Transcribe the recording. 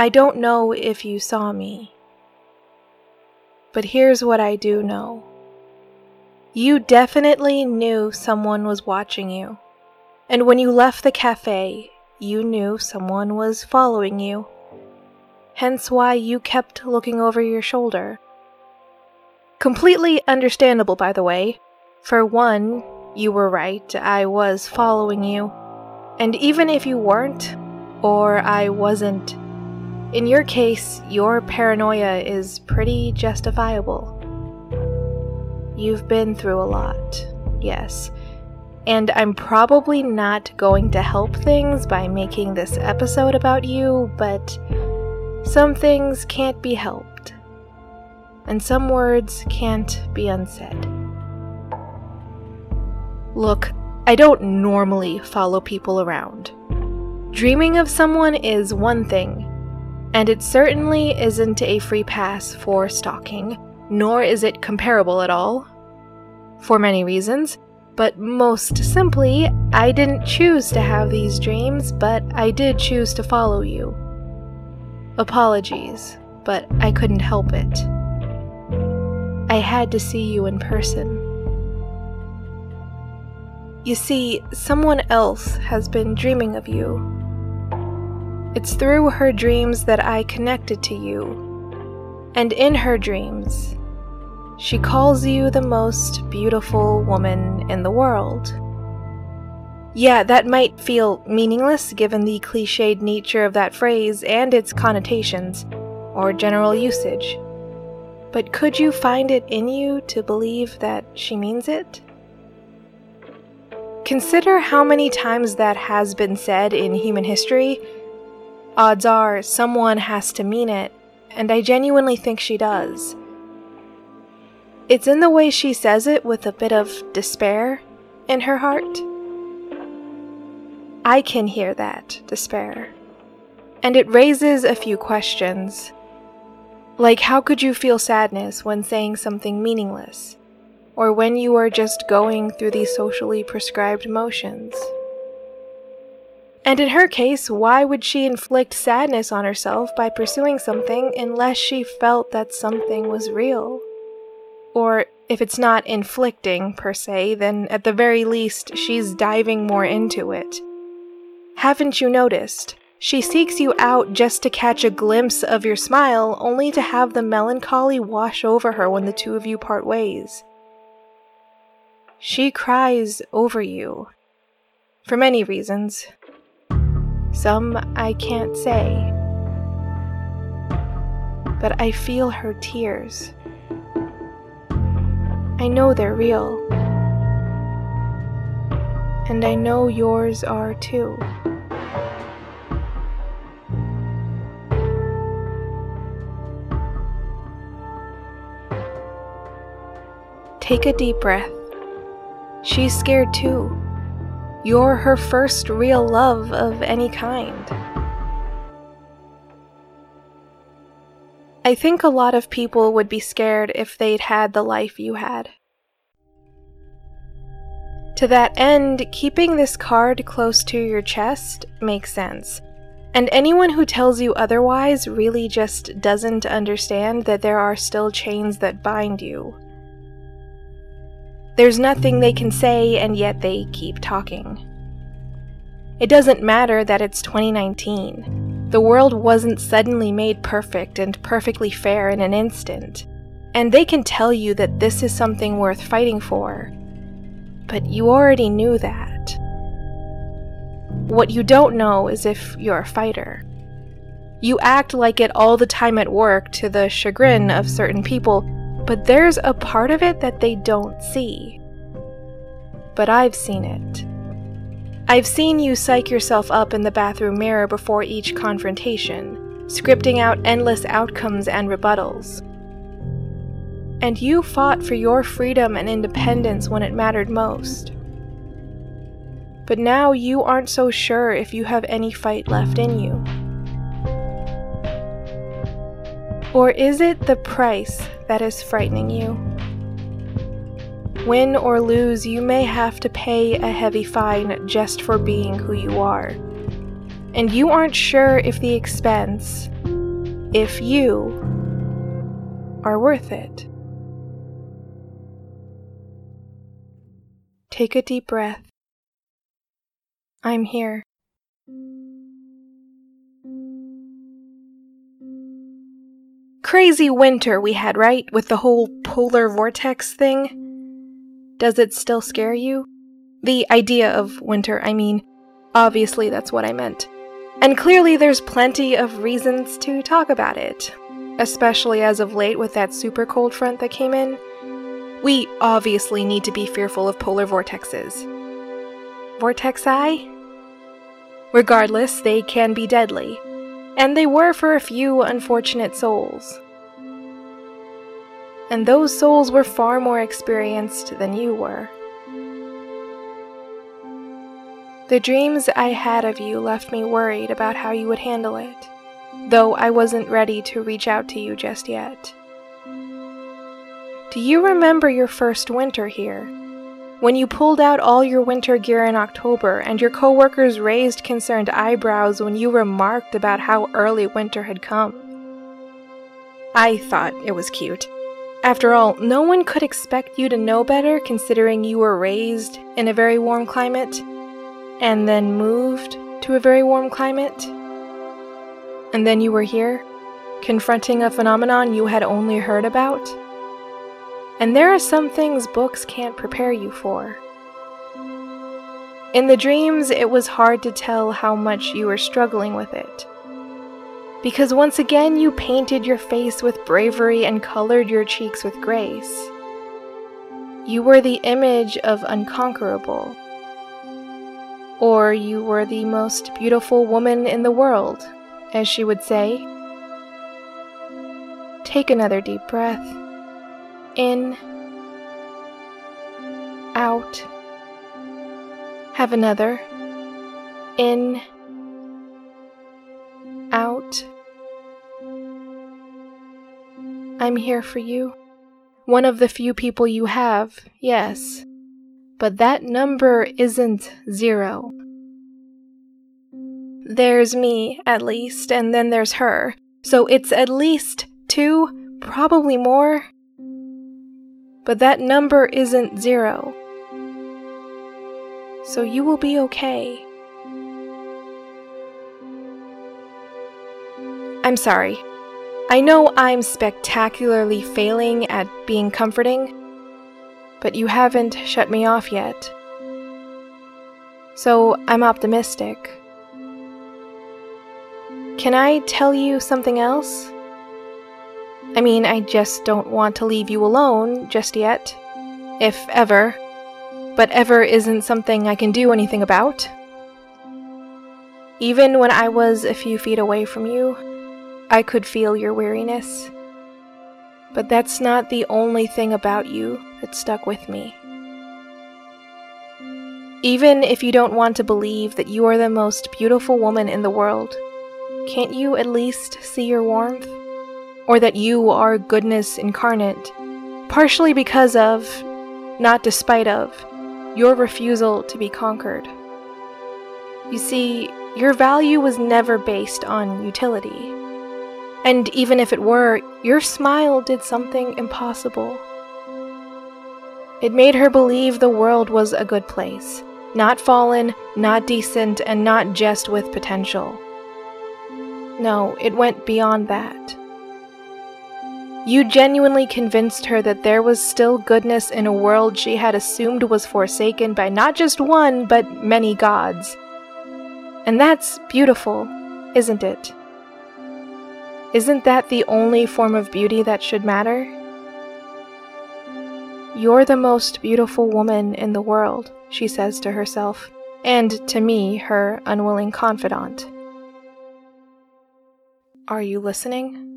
I don't know if you saw me. But here's what I do know. You definitely knew someone was watching you. And when you left the cafe, you knew someone was following you. Hence why you kept looking over your shoulder. Completely understandable, by the way. For one, you were right, I was following you. And even if you weren't, or I wasn't, in your case, your paranoia is pretty justifiable. You've been through a lot, yes. And I'm probably not going to help things by making this episode about you, but some things can't be helped. And some words can't be unsaid. Look, I don't normally follow people around. Dreaming of someone is one thing, and it certainly isn't a free pass for stalking, nor is it comparable at all. For many reasons, but most simply, I didn't choose to have these dreams, but I did choose to follow you. Apologies, but I couldn't help it. I had to see you in person. You see, someone else has been dreaming of you. It's through her dreams that I connected to you. And in her dreams, she calls you the most beautiful woman in the world. Yeah, that might feel meaningless given the cliched nature of that phrase and its connotations, or general usage. But could you find it in you to believe that she means it? Consider how many times that has been said in human history. Odds are someone has to mean it, and I genuinely think she does. It's in the way she says it with a bit of despair in her heart. I can hear that despair. And it raises a few questions. Like, how could you feel sadness when saying something meaningless? or when you are just going through these socially prescribed motions. And in her case, why would she inflict sadness on herself by pursuing something unless she felt that something was real? Or if it's not inflicting per se, then at the very least, she's diving more into it. Haven't you noticed? She seeks you out just to catch a glimpse of your smile, only to have the melancholy wash over her when the two of you part ways. She cries over you. For many reasons. Some I can't say. But I feel her tears. I know they're real. And I know yours are too. Take a deep breath. She's scared too. You're her first real love of any kind. I think a lot of people would be scared if they'd had the life you had. To that end, keeping this card close to your chest makes sense. And anyone who tells you otherwise really just doesn't understand that there are still chains that bind you. There's nothing they can say, and yet they keep talking. It doesn't matter that it's 2019. The world wasn't suddenly made perfect and perfectly fair in an instant. And they can tell you that this is something worth fighting for. But you already knew that. What you don't know is if you're a fighter. You act like it all the time at work to the chagrin of certain people, but there's a part of it that they don't see. But I've seen it. I've seen you psych yourself up in the bathroom mirror before each confrontation, scripting out endless outcomes and rebuttals. And you fought for your freedom and independence when it mattered most. But now you aren't so sure if you have any fight left in you. Or is it the price that is frightening you? Win or lose, you may have to pay a heavy fine just for being who you are. And you aren't sure if the expense, if you are worth it. Take a deep breath. I'm here. Crazy winter we had, right? With the whole polar vortex thing. Does it still scare you? The idea of winter, I mean. Obviously, that's what I meant. And clearly, there's plenty of reasons to talk about it, especially as of late with that super cold front that came in. We obviously need to be fearful of polar vortexes. Vortexi? Regardless, they can be deadly, and they were for a few unfortunate souls. And those souls were far more experienced than you were. The dreams I had of you left me worried about how you would handle it, though I wasn't ready to reach out to you just yet. Do you remember your first winter here? When you pulled out all your winter gear in October and your coworkers raised concerned eyebrows when you remarked about how early winter had come. I thought it was cute. After all, no one could expect you to know better considering you were raised in a very warm climate and then moved to a very warm climate. And then you were here, confronting a phenomenon you had only heard about. And there are some things books can't prepare you for. In the dreams, it was hard to tell how much you were struggling with it. Because once again, you painted your face with bravery and colored your cheeks with grace. You were the image of unconquerable or you were the most beautiful woman in the world, as she would say. Take another deep breath. In, out. Have another. In, out. I'm here for you. One of the few people you have, yes but that number isn't zero. There's me, at least, and then there's her, so it's at least two, probably more. But that number isn't zero. So you will be okay. I'm sorry. I know I'm spectacularly failing at being comforting but you haven't shut me off yet. So I'm optimistic. Can I tell you something else? I mean, I just don't want to leave you alone just yet. If ever. But ever isn't something I can do anything about. Even when I was a few feet away from you, I could feel your weariness. But that's not the only thing about you that stuck with me. Even if you don't want to believe that you are the most beautiful woman in the world, can't you at least see your warmth? Or that you are goodness incarnate, partially because of, not despite of, your refusal to be conquered. You see, your value was never based on utility. And even if it were, your smile did something impossible. It made her believe the world was a good place, not fallen, not decent, and not just with potential. No, it went beyond that. You genuinely convinced her that there was still goodness in a world she had assumed was forsaken by not just one, but many gods. And that's beautiful, isn't it? Isn't that the only form of beauty that should matter? You're the most beautiful woman in the world, she says to herself, and to me, her unwilling confidant. Are you listening?